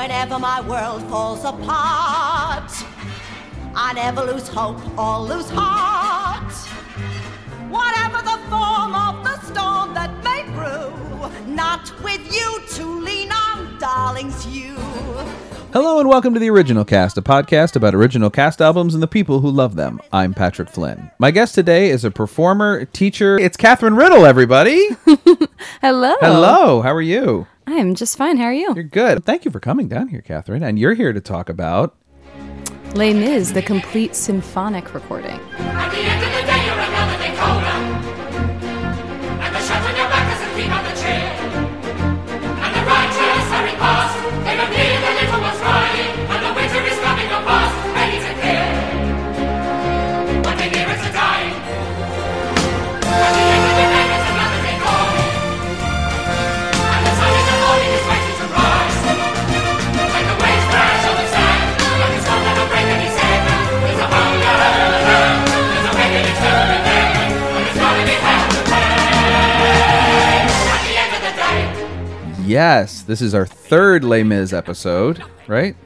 whenever my world falls apart. I never lose hope or lose heart. Whatever the form of the storm that may brew, not with you to lean on, darlings, you. Hello and welcome to the Original Cast, a podcast about original cast albums and the people who love them. I'm Patrick Flynn. My guest today is a performer, teacher. It's Katherine Riddle, everybody. Hello. Hello, how are you? I'm just fine. How are you? You're good. Thank you for coming down here, Katherine. And you're here to talk about. Les Mis, the complete symphonic recording. Yes, this is our third Les Mis episode, right?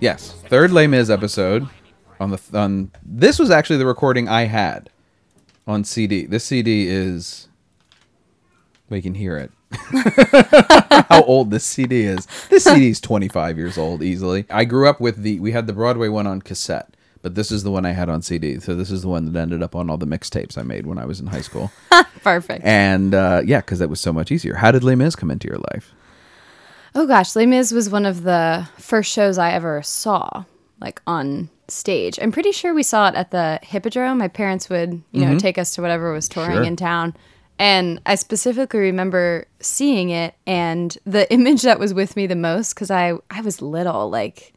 Yes, third Les Mis episode. On the on this was actually the recording I had on CD. This CD is we can hear it. How old this CD is. This CD is 25 years old easily. I grew up with the we had the Broadway one on cassette, but this is the one I had on CD. So this is the one that ended up on all the mixtapes I made when I was in high school. Perfect. and uh, yeah, because that was so much easier. How did Les Mis come into your life? oh gosh, Les Mis was one of the first shows I ever saw, like on stage. I'm pretty sure we saw it at the Hippodrome. My parents would, you know, take us to whatever was touring Mm-hmm. Sure. in town. And I specifically remember seeing it and the image that was with me the most because I, I was little, like,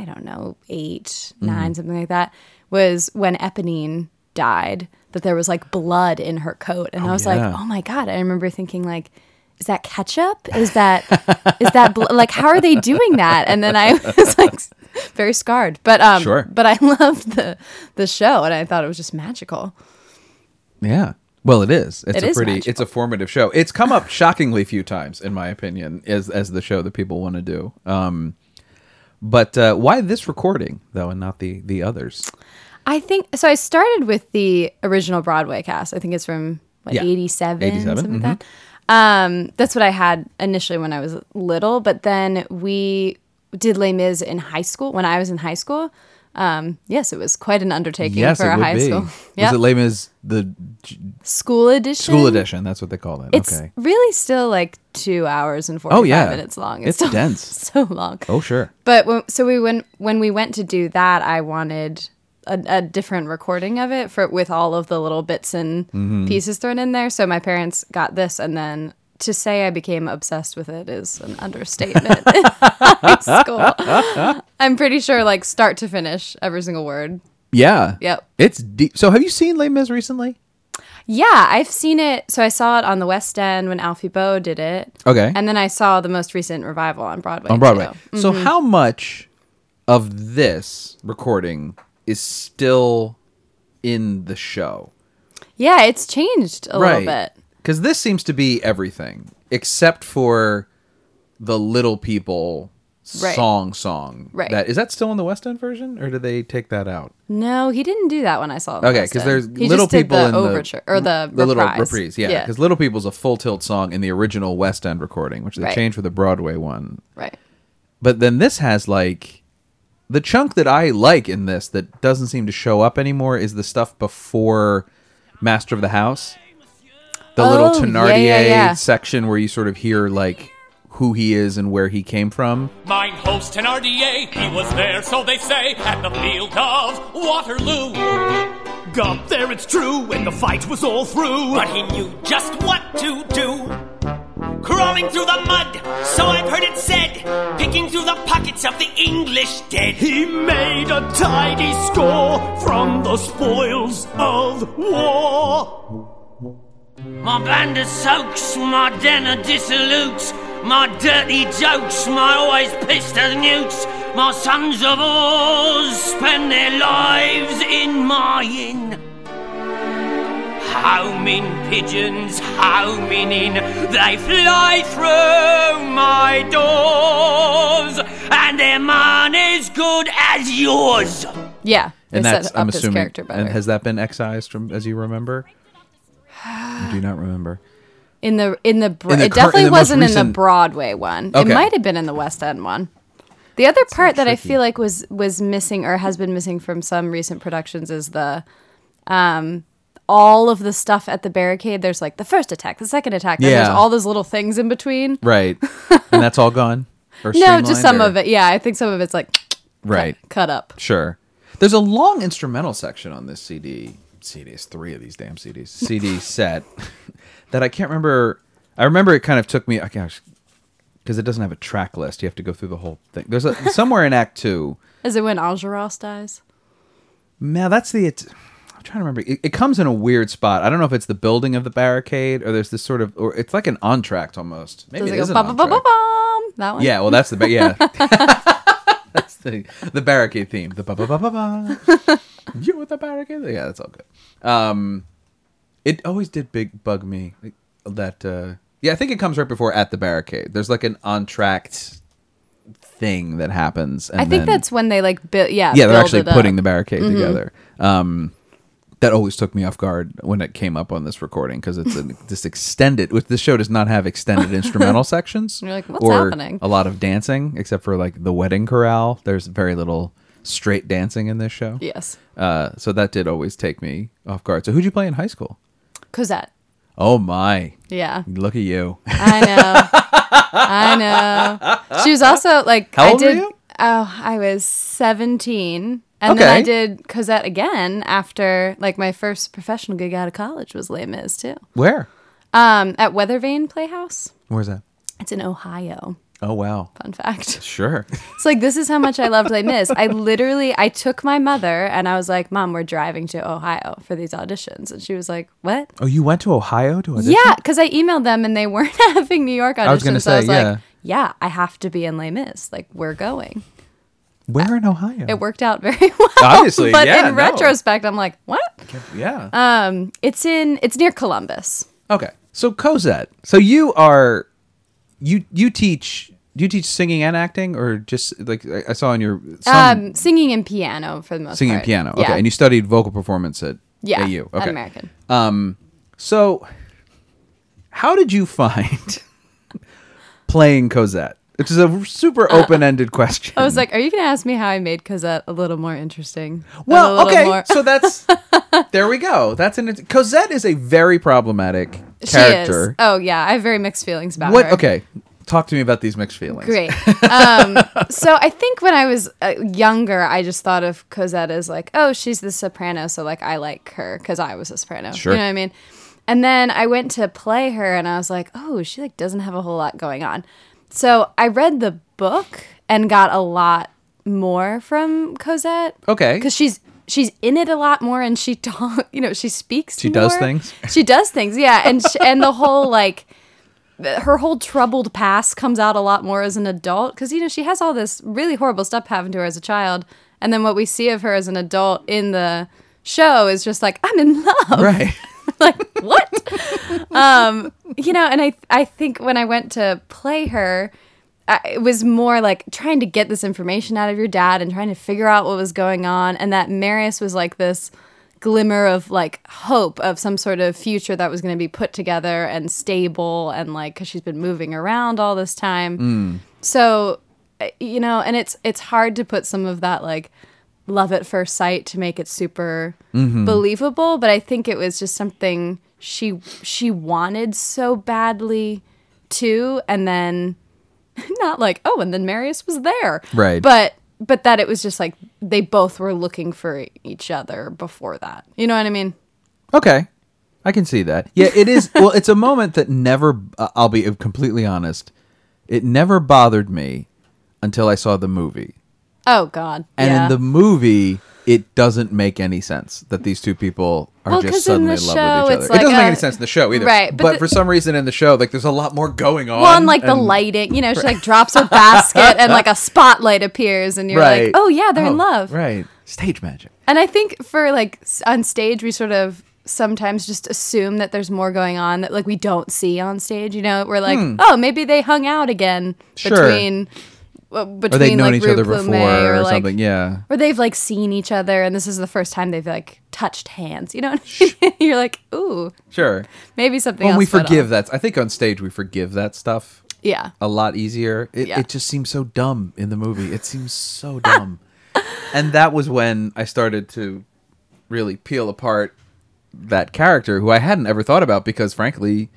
I don't know, 8 Mm-hmm. nine, something like that, was when Eponine died, that there was like blood in her coat. And I was yeah. like, oh my God. I remember thinking, like, is that ketchup? Is that, is that, bl- like, how are they doing that? And then I was like, very scarred. But, um, Sure. but I loved the, the show and I thought it was just magical. Yeah. Well, it is. It's It a is pretty. magical. It's a formative show. It's come up shockingly few times, in my opinion, as as the show that people want to do. Um, but uh, why this recording though, and not the the others? I think so. I started with the original Broadway cast. I think it's from what Yeah. 87, 87, something like that. Um, that's what I had initially when I was little. But then we did Les Mis in high school. When I was in high school, um, yes, it was quite an undertaking yes, for a high be. school. Was Yeah, it Les Mis the school edition. school edition? That's what they call it. It's okay. really still like two hours and forty five Oh, yeah. minutes long. It's still dense. so long. Oh sure. But when, so we went when we went to do that, I wanted a, a different recording of it for with all of the little bits and Mm-hmm. pieces thrown in there. So my parents got this, and then to say I became obsessed with it is an understatement. high school, I'm pretty sure like start to finish, every single word. Yeah. Yep. It's deep. So have you seen Les Mis recently? Yeah, I've seen it. So I saw it on the West End when Alfie Boe did it. Okay. And then I saw the most recent revival on Broadway. on Broadway. too. So Mm-hmm. how much of this recording is still in the show? Yeah, it's changed a little bit. Because this seems to be everything except for the little people Right. song song. Right. That is that still in the West End version, or did they take that out? No, he didn't do that when I saw him. Okay, last because time. there's He little just did people the in the- overture or the the little reprise. reprise. Yeah, because Little People's a full tilt song in the original West End recording, which they Right. changed for the Broadway one. right. But then this has like the chunk that I like in this that doesn't seem to show up anymore is the stuff before Master of the House. The Oh, little yeah, Thenardier yeah, yeah. section where you sort of hear like who he is and where he came from. Mine host Thenardier, he was there, so they say, at the field of Waterloo. Got there, it's true, when the fight was all through. But he knew just what to do. Crawling through the mud, so I've heard it said, picking through the pockets of the English dead. He made a tidy score from the spoils of war. My band of soaks, my den of dissolutes, my dirty jokes, my always pissed as newts, my sons of Oz spend their lives in my inn. Homing pigeons, homing in, they fly through my doors. And their man is good as yours. Yeah, And that's set I'm assuming. character. And has that been excised from as you remember? I do not remember. in the in the, bro- In the it cur- in definitely the wasn't in the Broadway one. Okay. It might have been in the West End one. The other part that I feel like was was missing or has been missing from some recent productions is the um all of the stuff at the barricade. There's like the first attack, the second attack, and there's all those little things in between. Right. and that's all gone. No, just some or- of it. Yeah, I think some of it's like Right. cut up. Sure. There's a long instrumental section on this CD. CDs, three of these damn CDs. CD set that I can't remember. I remember it kind of took me. I gosh, because it doesn't have a track list. You have to go through the whole thing. There's a somewhere in Act Two. Is it when Enjolras dies? Now that's the. It, I'm trying to remember. It, it comes in a weird spot. I don't know if it's the building of the barricade or there's this sort of, or it's like an entr'acte almost. Maybe Does it it is go an bum, That one? Yeah, well, that's the ba- yeah. that's the the barricade theme. The ba ba ba ba ba. You with the barricade? Yeah, that's all good. Um, it always did big bug me like, that. uh Yeah, I think it comes right before at the barricade. There's like an on entr'acte thing that happens. And I think then- that's when they like build. Yeah, yeah, they're actually putting the barricade together. Um, that always took me off guard when it came up on this recording because it's an, this extended. Which this show does not have extended instrumental sections. You're like, "What's or happening?" A lot of dancing, except for like the wedding chorale. There's very little straight dancing in this show. Yes, Uh, so that did always take me off guard. So who'd you play in high school? Cosette. Oh my! Yeah, Look at you. I know. I know. She was also like How I old were did you? oh, I was 17. And then I did Cosette again after like my first professional gig out of college was Les Mis too. Where? Um at Weathervane Playhouse. Where's that? It's in Ohio. Oh wow. Fun fact. Sure. It's like this is how much I loved Les Mis. I literally I took my mother and I was like, "Mom, we're driving to Ohio for these auditions." And she was like, "What?" Oh, you went to Ohio to audition? Yeah, because I emailed them and they weren't having New York auditions. was gonna so I was say, yeah. like, "Yeah, I have to be in Les Mis. Like, we're going." Where in Ohio? It worked out very well. Obviously, but yeah, in no. retrospect, I'm like, "What?" Yeah. Um, it's in it's near Columbus. Okay. So Cosette. So you are you you teach do you teach singing and acting or just like I saw in your some Um, singing and piano for the most singing part. and piano. Okay. Yeah. And you studied vocal performance at yeah, AU. at Okay. American. Um so how did you find playing Cosette? Which is a super open-ended question. Uh, I was like, "Are you gonna ask me how I made Cosette a little more interesting?" A Well, little okay. more- so that's there we go. That's an Cosette is a very problematic She character. is. Oh yeah, I have very mixed feelings about What her. okay. Talk to me about these mixed feelings. Great. Um, so I think when I was uh, younger, I just thought of Cosette as like, oh, she's the soprano, so like I like her because I was a soprano. Sure. You know what I mean? And then I went to play her, and I was like, oh, she like doesn't have a whole lot going on. So I read the book and got a lot more from Cosette. Okay. Because she's she's in it a lot more, and she talk, you know, she speaks. She does things? She does things, yeah, and sh- and the whole like her whole troubled past comes out a lot more as an adult. Because you know she has all this really horrible stuff happen to her as a child. And then what we see of her as an adult in the show is just like i'm in love. Right. like what? Um you know and i i think when i went to play her I, it was more like trying to get this information out of your dad and trying to figure out what was going on. And that marius was like this glimmer of like hope of some sort of future that was going to be put together and stable and like because she's been moving around all this time. So uh, you know and it's it's hard to put some of that like love at first sight to make it super believable but i think it was just something she she wanted so badly too and then not like oh and then marius was there. Right. but but that it was just like they both were looking for each other before that you know what i mean Okay. I can see that. Yeah, it is. well, it's a moment that never, uh, I'll be completely honest, it never bothered me until I saw the movie. Oh god And yeah. in the movie, it doesn't make any sense that these two people are Well, just in suddenly the in love show, with each other. like it doesn't make any sense in the show either. Right, But, but the- for some reason in the show, like there's a lot more going on. well, and like the lighting, you know, she like drops her basket and like a spotlight appears, and you're Right. like, oh yeah, they're in Oh, love. Right. Stage magic. And I think for like on stage, we sort of sometimes just assume that there's more going on that like we don't see on stage. You know, we're like, oh, maybe they hung out again Hmm. Sure. between uh, or between they'd known like each other Rue before or, or, like, something. Yeah. or they've like seen each other and this is the first time they've like touched hands. You know, what I mean? you're like, ooh, Sure. maybe something When else. we forgive on. that, I think on stage we forgive that stuff Yeah, a lot easier. It, Yeah. it just seems so dumb in the movie. It seems so dumb. and that was when I started to really peel apart that character who I hadn't ever thought about because frankly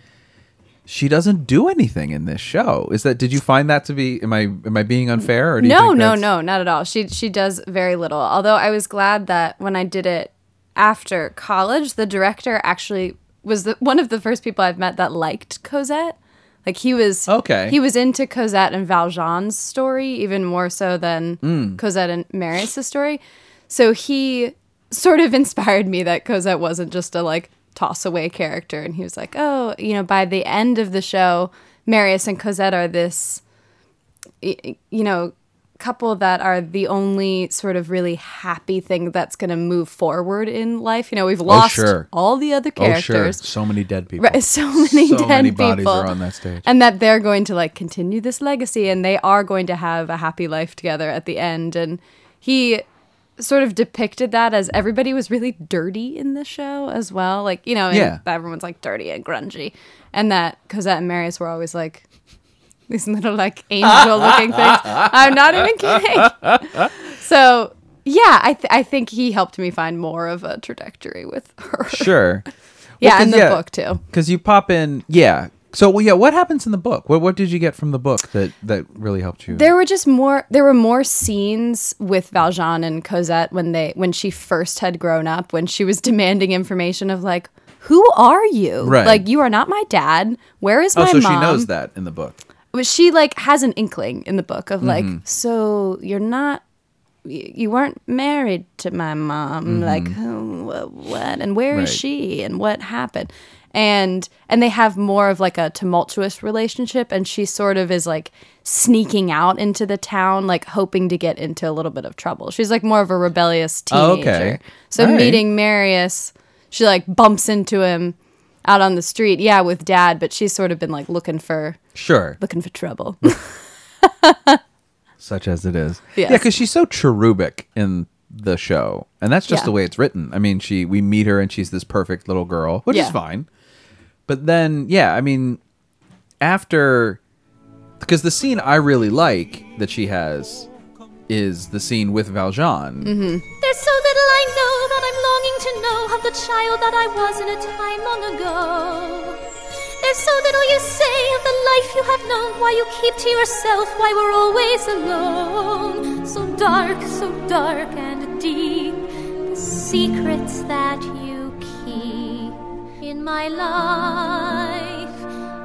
she doesn't do anything in this show. Is that did you find that to be am I am I being unfair or no, no, no, not at all. She she does very little. Although I was glad that when I did it after college, the director actually was the, one of the first people I've met that liked Cosette. Like he was Okay. He was into Cosette and Valjean's story even more so than Mm. Cosette and Marius' story. So he sort of inspired me that Cosette wasn't just a like toss away character and he was like, "Oh, you know, by the end of the show, Marius and Cosette are this you know, couple that are the only sort of really happy thing that's going to move forward in life. You know, we've oh, lost sure. all the other Oh sure. characters. So many dead people. Right, so many So dead many people. bodies are on that stage. And that they're going to like continue this legacy and they are going to have a happy life together at the end. And he sort of depicted that as everybody was really dirty in the show as well. Like, you know, Yeah. everyone's like dirty and grungy. And that Cosette and Marius were always like these little like angel looking things. I'm not even kidding. So yeah, I th- I think he helped me find more of a trajectory with her. Sure. Yeah, 'cause, in the book too. Because you pop in, yeah. So well, yeah, what happens in the book? What what did you get from the book that that really helped you? There were just more. There were more scenes with Valjean and Cosette when they when she first had grown up. When she was demanding information of like, who are you? Right. Like you are not my dad. Where is my oh, so mom? she knows that in the book. But she like has an inkling in the book of like, Mm-hmm. so you're not. You weren't married to my mom, like Mm-hmm. who, what, and where is Right. she, and what happened, and and they have more of like a tumultuous relationship, and she sort of is like sneaking out into the town, like hoping to get into a little bit of trouble. She's like more of a rebellious Oh, teenager. okay. So right. meeting Marius, she like bumps into him out on the street, yeah, with dad, but she's sort of been like looking for Sure, looking for trouble. such as it is. Yes. Yeah, because she's so cherubic in the show, and that's just Yeah. the way it's written. I mean, she we meet her and she's this perfect little girl, which is fine. But then, yeah, I mean, after because the scene I really like that she has is the scene with Valjean. Mm-hmm. There's so little I know that I'm longing to know of the child that I was in a time long ago. There's so little you say of the life you have known, why you keep to yourself, why we're always alone. So dark, so dark and deep, the secrets that you keep my life.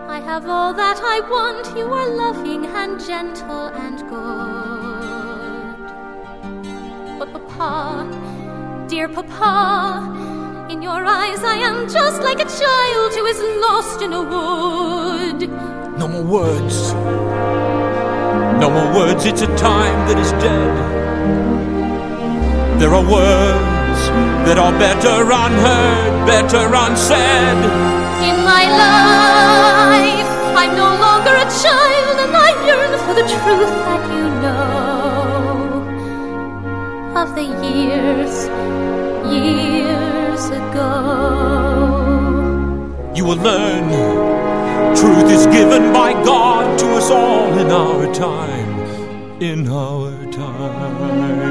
I have all that I want, you are loving and gentle and good. But Papa, dear Papa, in your eyes I am just like a child who is lost in a wood. No more words. No more words, it's a time that is dead. There are words that are better unheard, better unsaid. In my life, I'm no longer a child, and I yearn for the truth that you know of the years, years ago. You will learn truth is given by God to us all in our time. In our time.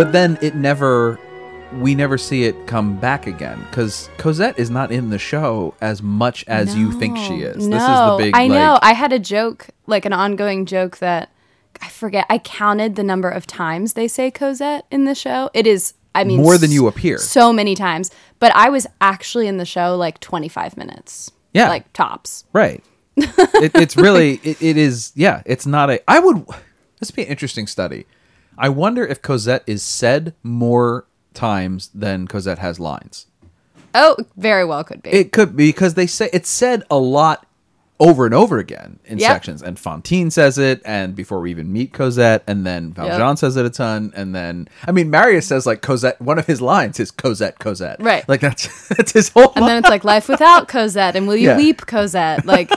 But then it never, we never see it come back again because Cosette is not in the show as much as you think she is. No, this is the big. I know. I had a joke, like an ongoing joke that I forget. I counted the number of times they say Cosette in the show. It is, I mean, More than you appear. So many times. But I was actually in the show like 25 minutes. Yeah. Like tops. Right. it, it's really it, it is yeah. It's not a. I would. This would be an interesting study. I wonder if Cosette is said more times than Cosette has lines. Oh, very well could be. It could be because they say it's said a lot over and over again in Yep. sections. And Fantine says it, and before we even meet Cosette, and then Valjean Yep. says it a ton, and then I mean Marius says like Cosette. One of his lines is Cosette, Cosette. Right. Like that's that's his whole. and then it's like life without Cosette and will you Yeah. weep Cosette? Like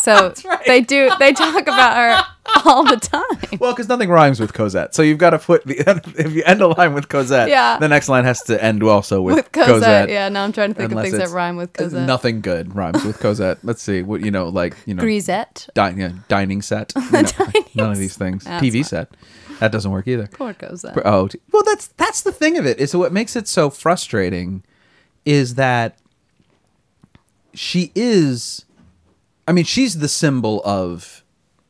So they do. They talk about her all the time. Well, because nothing rhymes with Cosette, so you've got to put the if you end a line with Cosette, Yeah. the next line has to end also with, With Cosette, yeah. Now I'm trying to think of things that rhyme with Cosette. Nothing good rhymes with Cosette. Let's see what you know, like you know, Grisette. din- yeah, dining set. you know, none of these things. That's TV fine. set. That doesn't work either. Poor Cosette. Oh, well, that's that's the thing of it. Is what makes it so frustrating is that she is. I mean, she's the symbol of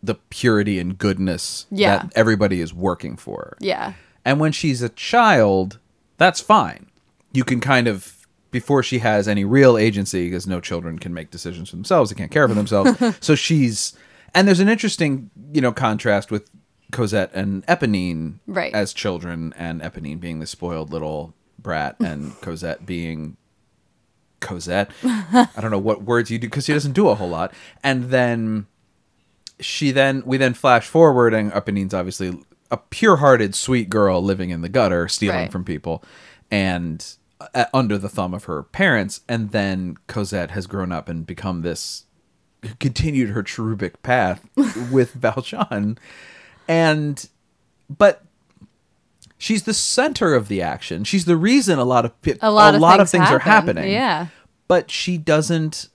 the purity and goodness Yeah. that everybody is working for. Yeah. And when she's a child, that's fine. You can kind of before she has any real agency, because no children can make decisions for themselves, they can't care for themselves. so she's and there's an interesting, you know, contrast with Cosette and Eponine Right. as children, and Eponine being the spoiled little brat, and Cosette being Cosette. I don't know what words you do because she doesn't do a whole lot. And then she then we then flash forward and Eponine's obviously a pure-hearted sweet girl living in the gutter stealing Right. from people and uh, under the thumb of her parents and then Cosette has grown up and become this continued her cherubic path with Valjean and but she's the center of the action she's the reason a lot of pi- A lot, of, things are happen. happening Yeah. but she doesn't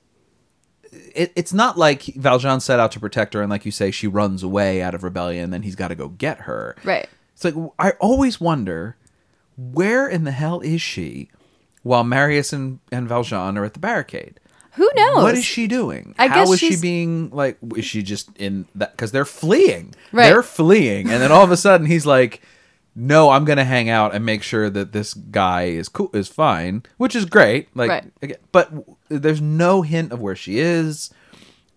it, it's not like Valjean set out to protect her and like you say she runs away out of rebellion and then he's got to go get her Right. it's like I always wonder where in the hell is she while Marius and, and Valjean are at the barricade Who knows? what is she doing? I How guess is she she's- being like? Is she just in that? Because they're fleeing. Right. They're fleeing, and then all of a sudden he's like, "No, I'm gonna hang out and make sure that this guy is cool, is fine," which is great. Like, Right. again, but there's no hint of where she is.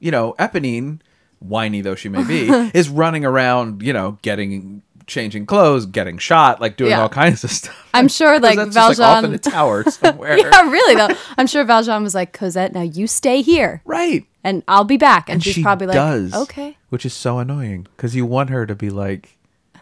You know, Eponine, whiny though she may be, is running around. You know, getting changing clothes, getting shot, like doing Yeah. all kinds of stuff. I'm sure, like, Cosette's just, like, off in Valjean- a tower somewhere. Yeah, really though. I'm sure Valjean was like, Cosette, now you stay here, Right. and I'll be back. And, and she's she probably like, does, okay. which is so annoying because you want her to be like,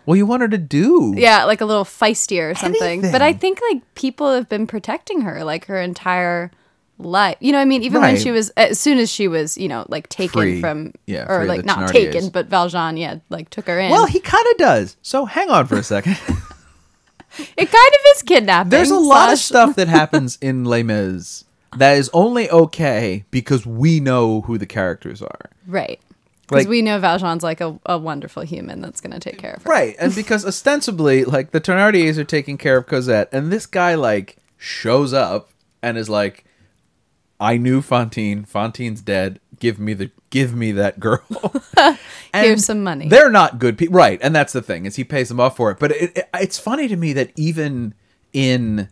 well, you want her to do, Yeah, like a little feistier or something. But I think like people have been protecting her like her entire life. You know, I mean, even when she was as soon as she was, you know, like taken Free. from Yeah, or like not taken, but Valjean, yeah, like took her in. Well, he kind of does. So hang on for a second. it kind of is kidnapping. There's a lot of stuff that happens in Les Mis that is only okay because we know who the characters are. right? Because Like- we know Valjean's like a, a wonderful human that's gonna take care of her. Right, and because ostensibly, like the Thenardiers are taking care of Cosette, and this guy like shows up and is like, "I knew Fantine. Fantine's dead. Give me the give me that girl. And Here's some money. They're not good people, right? And that's the thing is he pays them off for it. But it, it, it's funny to me that even in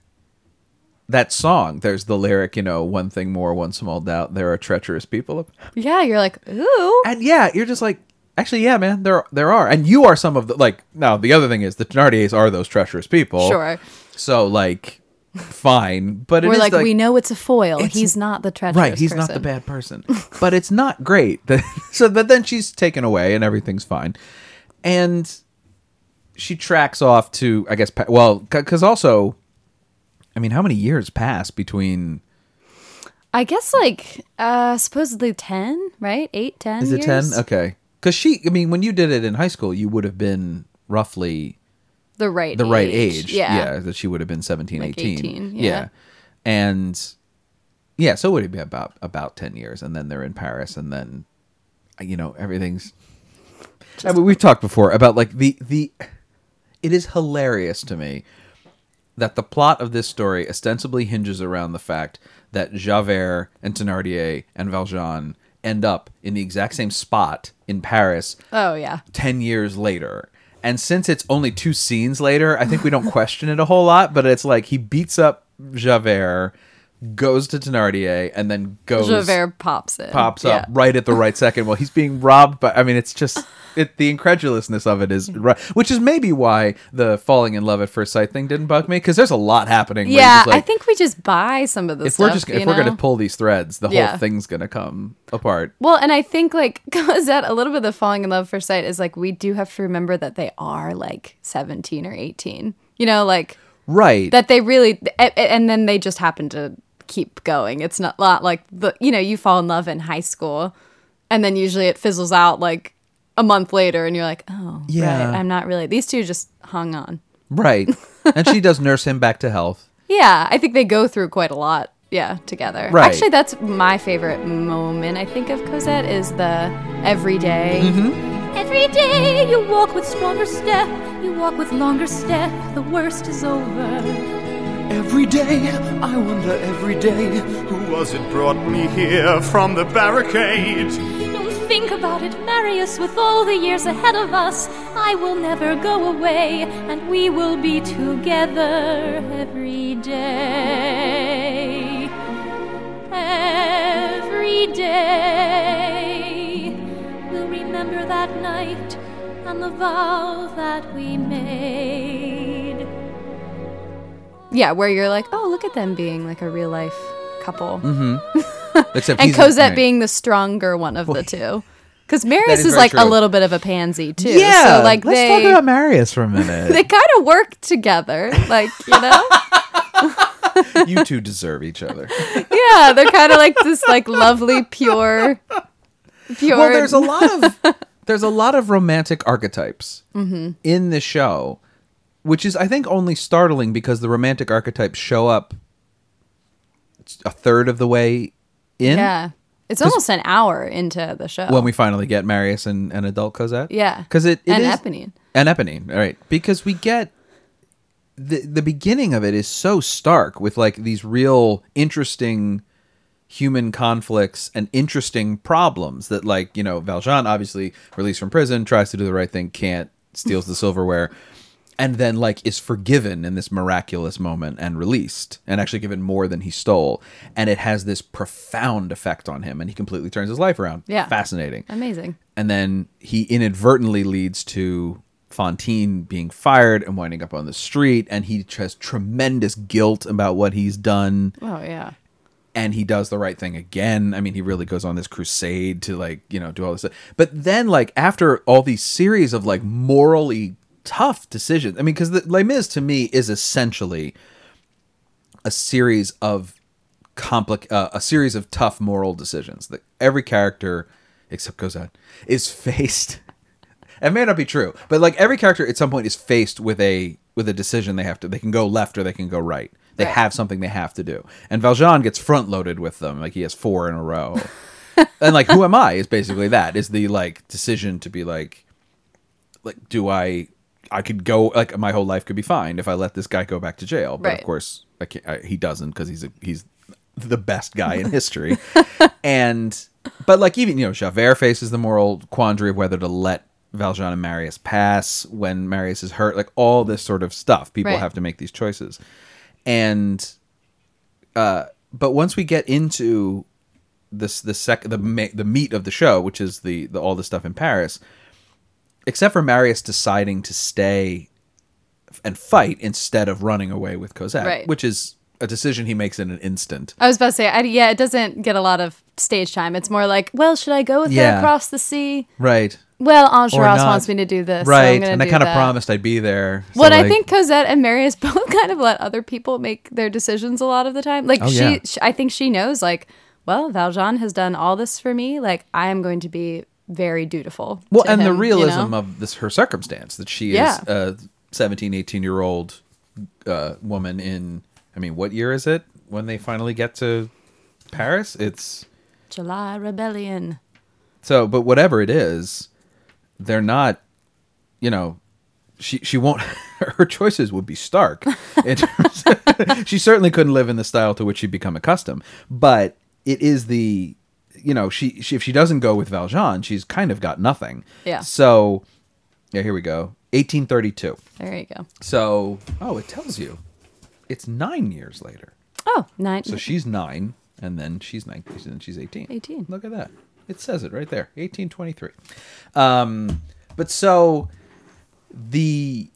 that song, there's the lyric, you know, one thing more, one small doubt. There are treacherous people. Yeah, you're like, ooh. And yeah, you're just like, actually, yeah, man, there there are, and you are some of the like. Now the other thing is the Thenardiers are those treacherous people. Sure. So like, fine, but We're is like, we know it's a foil. it's- He's not the treacherous right. He's not the bad person, but it's not great. so, but then she's taken away, and everything's fine, and she tracks off to, I guess, well, because also, I mean, how many years pass between? I guess like uh supposedly ten, right? Eight, ten. Is it ten? Okay, because she, I mean, when you did it in high school, you would have been roughly The right the right age. Yeah. yeah, that she would have been 17, Like 18. 18, yeah. And yeah, so it would be about about 10 years and then they're in Paris and then you know, everything's I mean, we've talked before about like the the it is hilarious to me that the plot of this story ostensibly hinges around the fact that Javert and Thénardier and Valjean end up in the exact same spot in Paris Oh yeah. 10 years later. And since it's only two scenes later, I think we don't question it a whole lot, but it's like he beats up Javert, goes to Thenardier, and then goes Javert pops in. pops Yeah. up right at the right second while he's being robbed by I mean it's just it the incredulousness of it is right which is maybe why the falling in love at first sight thing didn't bug me because there's a lot happening Yeah, like, I think we just buy some of the if stuff. we're just if we're gonna pull these threads the Yeah. whole thing's gonna come apart Well, and I think like Cosette, a little bit of the falling in love first sight is like we do have to remember that they are like seventeen or eighteen. You know, like right that they really, and then they just happen to keep going. It's not not like the you know you fall in love in high school, and then usually it fizzles out like a month later, and you're like, oh, Yeah. right, I'm not really. These two just hung on. Right. and she does nurse him back to health. Yeah, I think they go through quite a lot. Yeah, together. Right. Actually, that's my favorite moment. I think of Cosette is the everyday. Mm-hmm. Every day you walk with stronger step, you walk with longer step, the worst is over. Every day, I wonder every day, who was it brought me here from the barricade? Don't think about it, Marius, with all the years ahead of us. I will never go away, and we will be together every day. Every day. We'll remember that night and the vow that we made. Yeah, where you're like, oh, look at them being like a real life couple. Mm-hmm. Except And Cosette being the stronger one of the two. Because Marius is is, like a little bit of a pansy too. Yeah. So like let's they talk about Marius for a minute. they kind of work together. Like, you know? you two deserve each other. yeah, they're kind of like this like lovely pure pure well, there's a lot of there's a lot of romantic archetypes mm-hmm. in the show, which is I think only startling because the romantic archetypes show up a third of the way in Yeah. It's almost an hour into the show. when we finally get Marius and, and adult Cosette. Yeah. because it, it and is- Eponine. and Eponine, right? Because we get the the beginning of it is so stark with like these real interesting human conflicts and interesting problems that like you know Valjean obviously released from prison tries to do the right thing can't steals the silverware and then like is forgiven in this miraculous moment and released and actually given more than he stole and it has this profound effect on him and he completely turns his life around Yeah. fascinating Amazing. and then he inadvertently leads to Fantine being fired and winding up on the street, and he has tremendous guilt about what he's done, Oh yeah. and he does the right thing again. I mean, he really goes on this crusade to like you know do all this stuff. But then, like after all these series of like morally tough decisions, I mean, because the Les Mis to me is essentially a series of complic uh, a series of tough moral decisions that every character except Cosette is faced. It may not be true but like every character at some point is faced with a with a decision they have to they can go left or they can go right. They Right. have something they have to do. And Valjean gets front loaded with them like he has four in a row. And like who am I is basically that is the like decision to be like like do I I could go like my whole life could be fine if I let this guy go back to jail but Right. of course I can't, I, he doesn't because he's a, he's the best guy in history and but like even you know Javert faces the moral quandary of whether to let Valjean and Marius pass when Marius is hurt like all this sort of stuff people Right. have to make these choices and uh but once we get into this the sec the the meat of the show which is the, the all the stuff in Paris except for Marius deciding to stay and fight instead of running away with Cosette Right. which is a decision he makes in an instant I was about to say, I, yeah, it doesn't get a lot of stage time. It's more like, well, should I go with Yeah. her across the sea? right Well, Enjolras wants me to do this. so right I'm and I kind of promised I'd be there so, Well, I think Cosette and Marius both kind of let other people make their decisions a lot of the time. Like Oh, she, yeah. sh I think she knows. Like, well, Valjean has done all this for me. Like, I am going to be very dutiful. well and the him, you realism know? of this her circumstance that she Yeah. is a 17 18 year old uh, woman in i mean what year is it when they finally get to paris it's July Rebellion. so but whatever it is they're not you know she she won't her choices would be stark she certainly couldn't live in the style to which she'd become accustomed but it is the you know she, she if she doesn't go with valjean she's kind of got nothing Yeah. so yeah here we go 1832 There you go. so oh it tells you it's nine years later Oh, nine. so she's nine, and then she's 19, and then she's 18. 18. Look at that. It says it right there. 1823. Um, but so the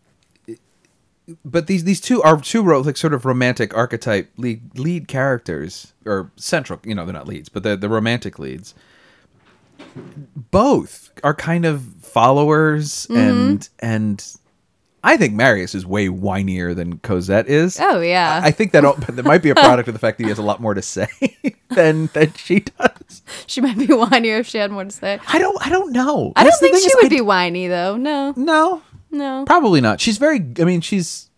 but these these two are two ro- like sort of romantic archetype lead lead characters or central, you know, they're not leads, but they're the romantic leads. Both are kind of followers Mm-hmm. and and I think Marius is way whinier than Cosette is. Oh, yeah. I think that, that might be a product of the fact that he has a lot more to say than than she does. she might be whinier if she had more to say. I don't. I don't know. I That's don't think she is would I be whiny though. No, No, no. probably not. She's very. I mean, she's.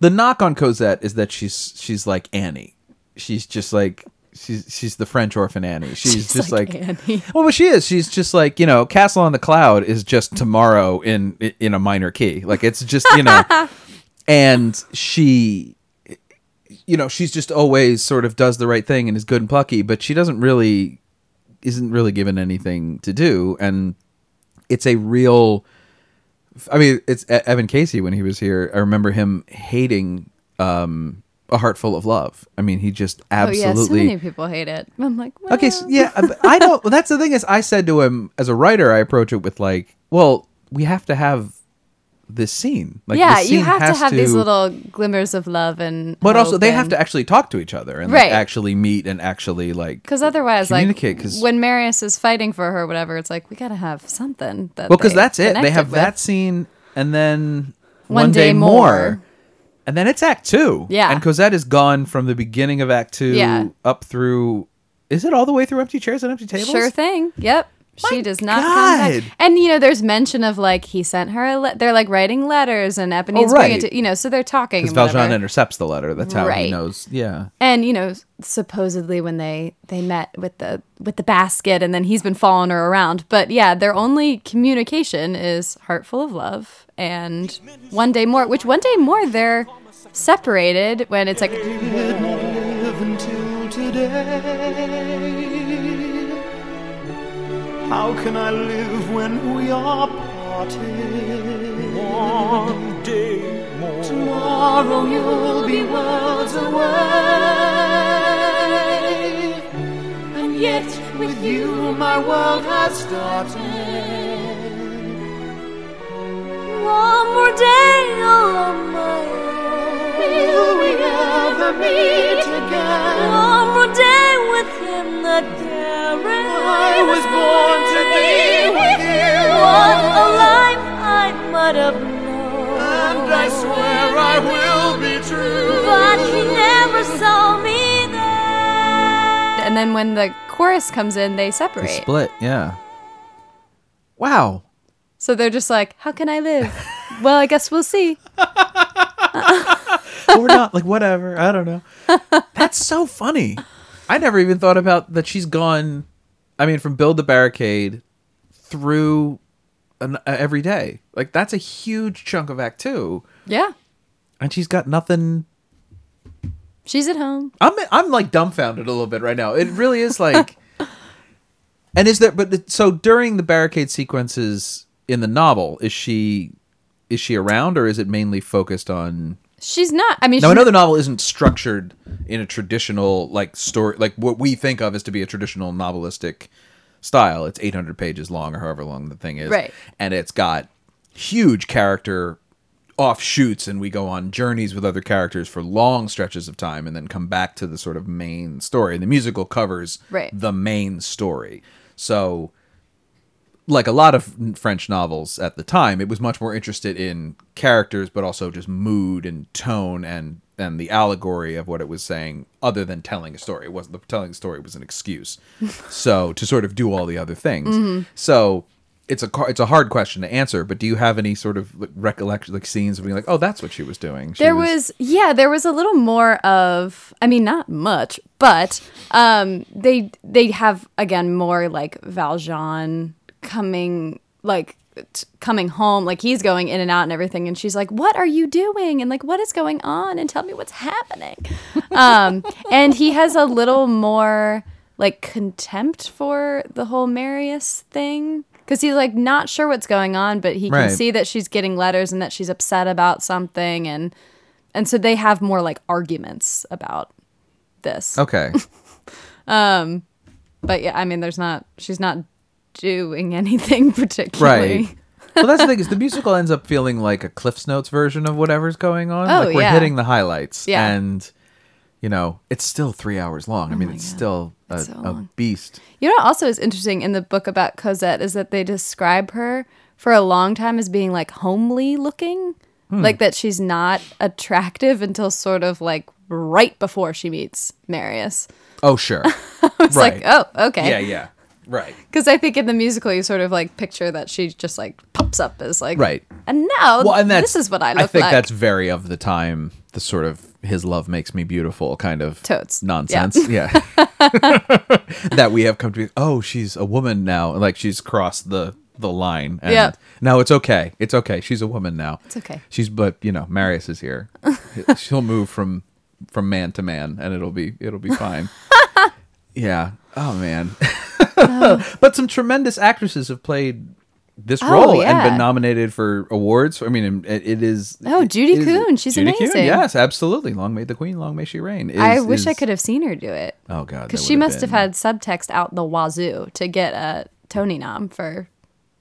The knock on Cosette is that she's she's like Annie. She's just like she's she's the French orphan Annie. She's, She's just like like, Annie. well, but she is. She's just like you know, Castle on the Cloud is just tomorrow in in a minor key. Like it's just you know, and she, you know, she's just always sort of does the right thing and is good and plucky, but she doesn't really isn't really given anything to do, and it's a real. I mean, it's Evan Casey when he was here. I remember him hating um, a heart full of love. I mean, he just absolutely. Oh yeah, so many people hate it. I'm like, well, Okay, so, yeah, I don't. Well, that's the thing is, I said to him as a writer, I approach it with like, well, we have to have this scene. Like, yeah, this scene you have to have these little glimmers of love and. But also, they have to actually talk to each other and like, actually meet and actually like. Because otherwise, like communicate, 'cause- when Marius is fighting for her, whatever, it's like we gotta have something that. Well, because that's it. They have with. that scene, and then One one, day, day more. more. and then it's Act Two. Yeah. and Cosette is gone from the beginning of Act Two Yeah. up through. Is it all the way through empty chairs and empty tables? Sure thing. Yep. She My does not God. contact. And you know, there's mention of like he sent her. A le- they're like writing letters, and Eponine Oh, bringing right. it to you know. So they're talking. Because and Valjean whatever. intercepts the letter. That's how he knows. Yeah. And you know, supposedly when they they met with the with the basket, and then he's been following her around. But yeah, their only communication is "Heart full of love" and "One day more." Which "One day more" they're separated when it's like live until today. How can I live when we are parted? One day more. Tomorrow you'll be worlds away. And yet, with you, my world has started. One more day on my own. Will we ever meet again? One more day with him that carries. I was born be with you. What a life I might have known. And I swear I will be true. But he never saw me there. and then when the chorus comes in, they They separate. split. Yeah. Wow. So they're just like, "How can I live?" well, I guess we'll see. or not like whatever i don't know that's so funny i never even thought about that she's gone i mean from build the barricade through an, uh, every day. Like that's a huge chunk of act two. Yeah, and she's got nothing she's at home. i'm i'm like dumbfounded a little bit right now. It really is like and is there but it- so during the barricade sequences in the novel is she is she around or is it mainly focused on She's not. I mean, Now, she's another novel isn't structured in a traditional like story, like what we think of as to be a traditional novelistic style. It's 800 pages long, or however long the thing is, Right. And it's got huge character offshoots, and we go on journeys with other characters for long stretches of time, and then come back to the sort of main story. The musical covers Right. the main story, so like a lot of French novels at the time, it was much more interested in characters, but also just mood and tone and and the allegory of what it was saying, other than telling a story. It wasn't the telling a story was an excuse, so to sort of do all the other things. Mm-hmm. So it's a it's a hard question to answer. But do you have any sort of like, recollection, like scenes of being like, oh, that's what she was doing? She there was yeah there was a little more of i mean not much but um they they have again more like valjean coming like t- coming home like he's going in and out and everything and she's like what are you doing and like what is going on and tell me what's happening um and he has a little more like contempt for the whole marius thing because he's like not sure what's going on but he can Right. see that she's getting letters and that she's upset about something and and so they have more like arguments about this okay. Um, but yeah i mean there's not she's not doing anything particularly Right. well, that's the thing is the musical ends up feeling like a Cliff's Notes version of whatever's going on. Oh, like we're yeah. hitting the highlights. Yeah. Oh And you know, it's still three hours long. I oh mean, it's still a, It's so a beast. You know what also is interesting in the book about Cosette is that they describe her for a long time as being like homely looking. Hmm. Like that she's not attractive until sort of like right before she meets Marius. Oh, sure. It's like, oh, okay. Yeah, yeah. Right. Because I think in the musical, you sort of like picture that she just like pops up as like, Right. And now, Well, and that's this is what I look I think like. that's very of the time. The sort of his love makes me beautiful kind of Totes. nonsense. Yeah. that we have come to be. Oh, she's a woman now. Like she's crossed the the line. And Yeah. No, it's okay. It's okay. She's a woman now. It's okay. She's but you know Marius is here. She'll move from from man to man, and it'll be it'll be fine. yeah. Oh man. but some tremendous actresses have played this Oh, role and been nominated for awards. I mean, it, it is. Oh, Judy is- Kuhn. She's Judy Kuhn, amazing. yes, absolutely. Long may the queen, long may she reign. is- I wish I could have seen her do it. Oh god, Because she must have had subtext out the wazoo to get a Tony nom for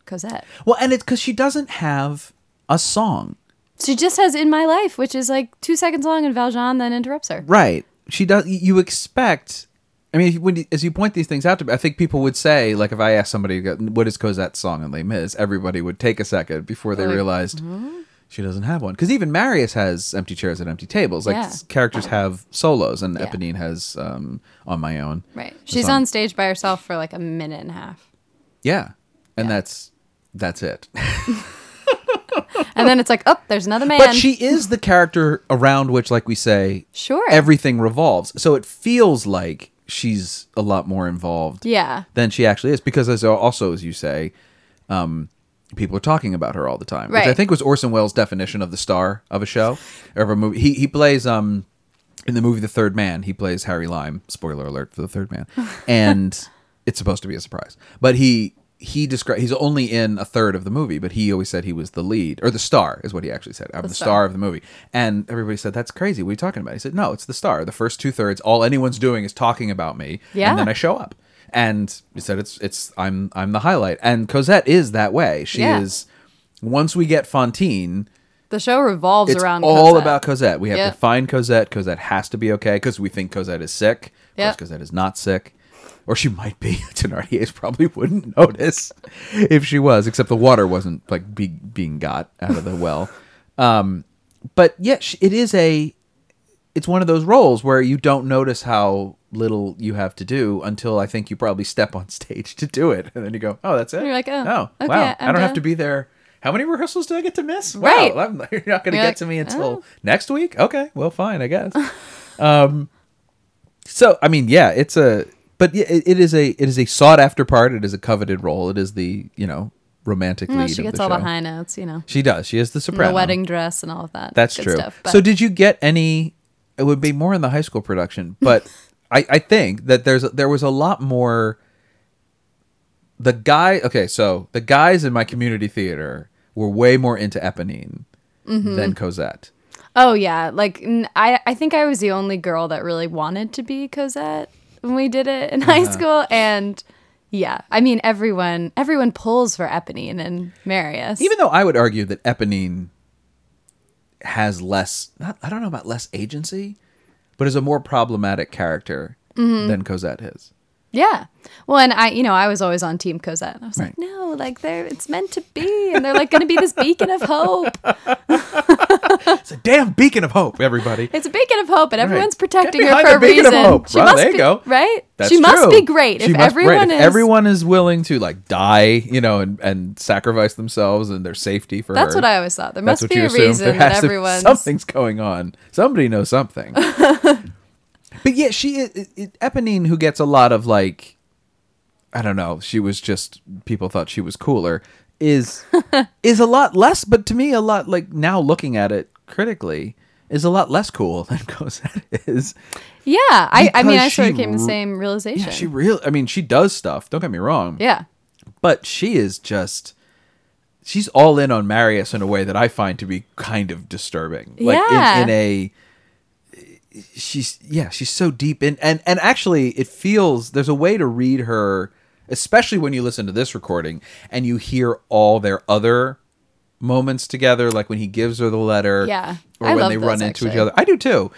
Cosette. Well, and it's because she doesn't have a song. She just has "In My Life," which is like two seconds long, and Valjean then interrupts her. Right. She does. You expect. I mean, when you, as you point these things out to me, I think people would say, like, if I asked somebody, what is Cosette's song in Les Mis, everybody would take a second before they Like, realized she doesn't have one. Because even Marius has empty chairs and empty tables. Like, Yeah. characters have solos, and Yeah. Eponine has um, On My Own. Right. She's song. on stage by herself for like a minute and a half, Yeah. And that's that's it. and then it's like, oh, there's another man. But she is the character around which, like we say, Sure. everything revolves. So it feels like she's a lot more involved yeah. than she actually is because as also as you say um people are talking about her all the time which i Right. think was orson welles definition of the star of a show or of a movie he, he plays um in the movie the third man he plays harry lime spoiler alert for the third man and it's supposed to be a surprise but he he described he's only in a third of the movie but he always said he was the lead or the star is what he actually said i'm the, star. star. of the movie and everybody said that's crazy what are you talking about he said no it's the star the first two thirds all anyone's doing is talking about me Yeah. and then i show up and he said it's it's i'm i'm the highlight and cosette is that way she Yeah. is once we get Fantine The show revolves it's around all Cosette. about cosette we have Yep. to find cosette cosette has to be okay because we think cosette is sick Yep. cosette is not sick or she might be thenardier's probably wouldn't notice if she was except the water wasn't like be, being got out of the well um but yeah she- it is a it's one of those roles where you don't notice how little you have to do until I think you probably step on stage to do it, and then you go, "Oh, that's it." You're like, "Oh, wow, okay, I I'm don't have to be there." How many rehearsals do I get to miss? Right. Wow, I'm, you're not going to get like, to me until "Oh." next week. Okay, well, fine, I guess. um, so I mean, yeah, it's a, but yeah, it, it is a, it is a sought after part. It is a coveted role. It is the you know romantic Well, lead. she gets the all show. the high notes, you know, She does. She is the and soprano. the wedding dress and all of that. That's good true. Stuff, so did you get any? It would be more in the high school production, but I, I think that there's there was a lot more. The guy, okay, so the guys in my community theater were way more into Eponine Mm-hmm. than Cosette. Oh yeah, like I I think I was the only girl that really wanted to be Cosette when we did it in high Uh-huh. school, and yeah, I mean everyone everyone pulls for Eponine and Marius. Even though I would argue that Eponine has less, not, I don't know about less agency, but is a more problematic character Mm-hmm. than Cosette is. Yeah, well, and I you know I was always on Team Cosette. I was Right. like, no, like they're it's meant to be, and they're like going to be this beacon of hope. It's a damn beacon of hope, everybody. It's a beacon of hope, and everyone's protecting Get her for a beacon of reason. hope. She Well, must there you be, go. right. That's she must be great She if right, everyone if is. everyone is willing to like die, you know, and, and sacrifice themselves and their safety for That's her. what I always thought. There must be a assume. reason There that has to be- everyone's something's going on. Somebody knows something. but yeah, she it, it, Eponine, who gets a lot of like, I don't know, she was just people thought she was cooler. Is is a lot less, but to me, a lot like now looking at it critically, is a lot less cool than Cosette is. Yeah, I, I mean, I sort of came to the same realization. Yeah, she real. I mean, she does stuff. Don't get me wrong. yeah. but she is just she's all in on Marius in a way that I find to be kind of disturbing. Like Yeah. in, in a she's yeah, she's so deep in and and actually it feels there's a way to read her especially when you listen to this recording and you hear all their other moments together like when he gives her the letter Yeah. or I when they those, run into each other. I do too.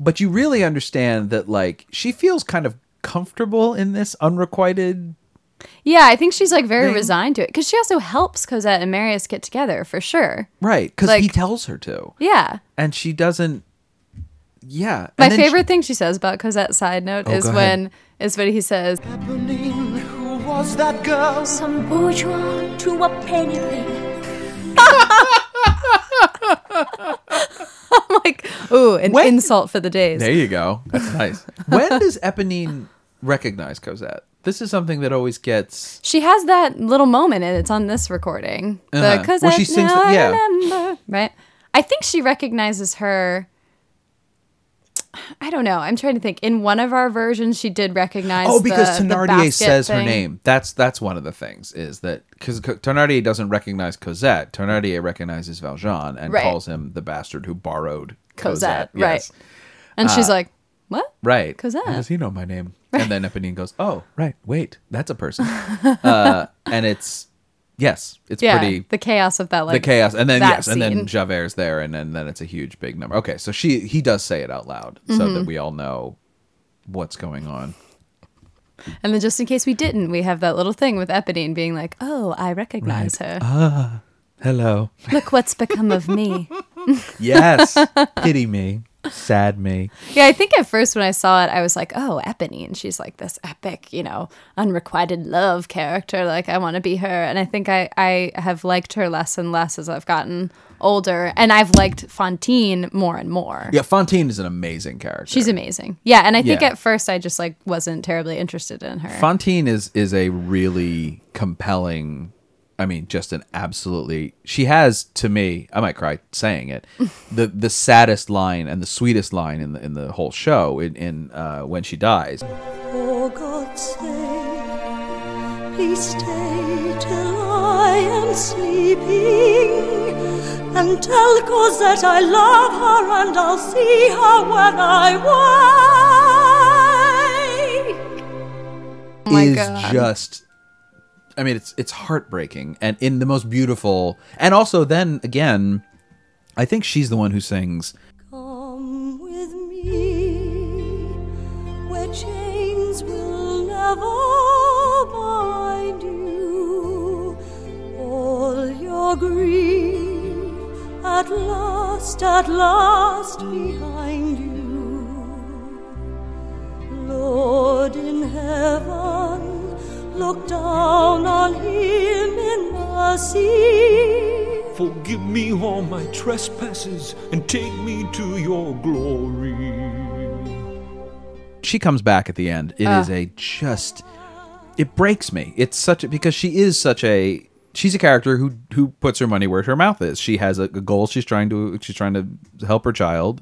But you really understand that like she feels kind of comfortable in this unrequited Yeah, I think she's like very Thing. resigned to it because she also helps Cosette and Marius get together for sure. Right, because he tells her to, Yeah. and she doesn't. Yeah, My and then she- favorite thing she says about Cosette side note Oh, is go ahead. when is when he says, Eponine, who was that girl? Some bourgeois to a penny ring. I'm like, ooh, an When- insult for the days. There you go. That's nice. when does Eponine recognize Cosette? This is something that always gets. She has that little moment, and it's on this recording. Uh-huh. The Where Cosette, she sings now the- I yeah. remember," right? I think she recognizes her. I don't know. I'm trying to think. In one of our versions, she did recognize. Oh, because the, the Thenardier basket says her name. That's that's one of the things is that because Thenardier doesn't recognize Cosette. Thenardier recognizes Valjean and Right. calls him the bastard who borrowed Cosette, Cosette. right. Yes. and she's Uh, like, "What?" Right. Cosette. How does he know my name? And then Eponine goes, "Oh, right. Wait, that's a person." uh, and it's yes, it's Yeah, pretty the chaos of that, like the chaos, and then yes, and then. Javert's there, and then then it's a huge big number. Okay, so she he does say it out loud so Mm-hmm. that we all know what's going on. And then just in case we didn't, we have that little thing with Eponine being like, "Oh, I recognize her. Ah, Hello. Look what's become of me." Yes. Pity me. Sad me. Yeah, I think at first when I saw it, I was like, "Oh, Eponine, she's like this epic, you know, unrequited love character. Like I want to be her." And I think I I have liked her less and less as I've gotten older, and I've liked Fantine more and more. Yeah, Fantine is an amazing character. She's amazing. Yeah, and I think Yeah. at first I just like wasn't terribly interested in her. Fantine is is a really compelling I mean, just an absolutely she has to me, I might cry saying it, the the saddest line and the sweetest line in the in the whole show in, in uh when she dies. For God's sake, please stay till I am sleeping. And tell Cosette I love her and I'll see her when I wake. Oh my is God. just I mean it's it's heartbreaking and in the most beautiful and also then again I think she's the one who sings Come with me where chains will never bind you. All your grief at last, at last behind Forgive me all my trespasses and take me to your glory. she comes back at the end. It is ah. a just it breaks me. It's such a because she is such a she's a character who who puts her money where her mouth is. She has a, a goal she's trying to she's trying to help her child.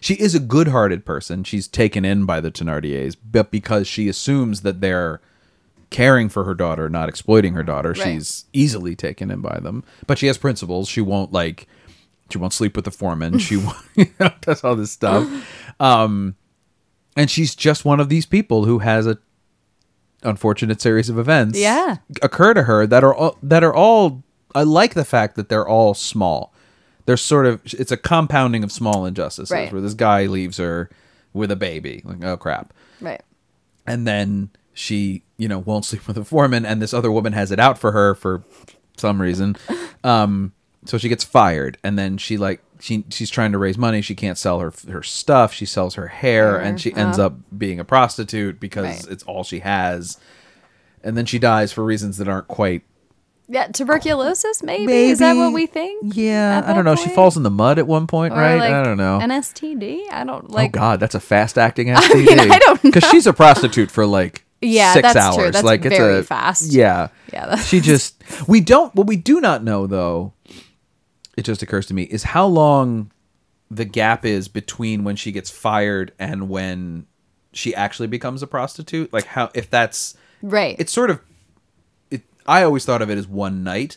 She is a good-hearted person. She's taken in by the Thenardiers, but because she assumes that they're caring for her daughter, not exploiting her daughter, she's easily taken in by them. But she has principles. She won't like she won't sleep with the foreman. She won't, you know, does all this stuff. Um and she's just one of these people who has a unfortunate series of events Yeah. occur to her that are all, that are all I like the fact that they're all small. They're sort of it's a compounding of small injustices Right. where this guy leaves her with a baby. Like, oh crap. right. And then she, you know, won't sleep with a foreman and this other woman has it out for her for some reason. Um so she gets fired and then she like she she's trying to raise money, she can't sell her her stuff, she sells her hair and she ends up being a prostitute because Right. it's all she has. And then she dies for reasons that aren't quite Yeah, tuberculosis maybe? Is that what we think? Yeah, I don't know. She falls in the mud at one point, Or, right? like, I don't know. An STD? I don't like oh God, that's a fast acting STD. mean, I don't because she's a prostitute for like Yeah, six that's hours. true. That's like it's very a fast. Yeah, Yeah, that's- She just we don't. What we do not know though, it just occurs to me is how long the gap is between when she gets fired and when she actually becomes a prostitute. Like how if that's Right. it's sort of it I always thought of it as one night.